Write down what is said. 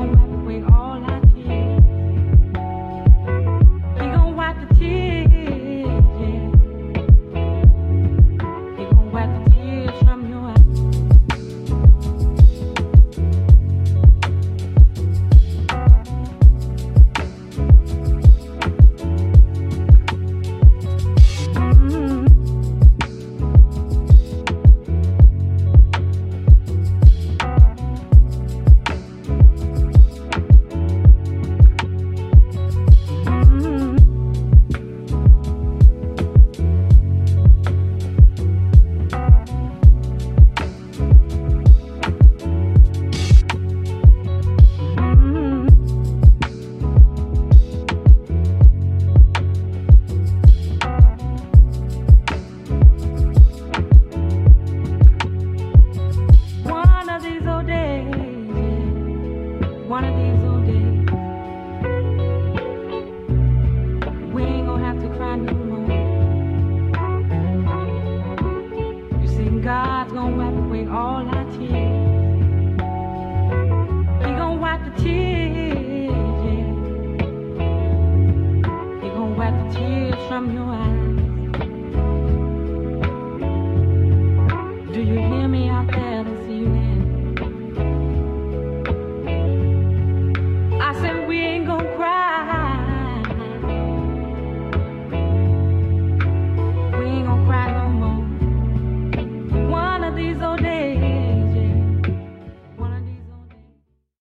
I rap. From your eyes.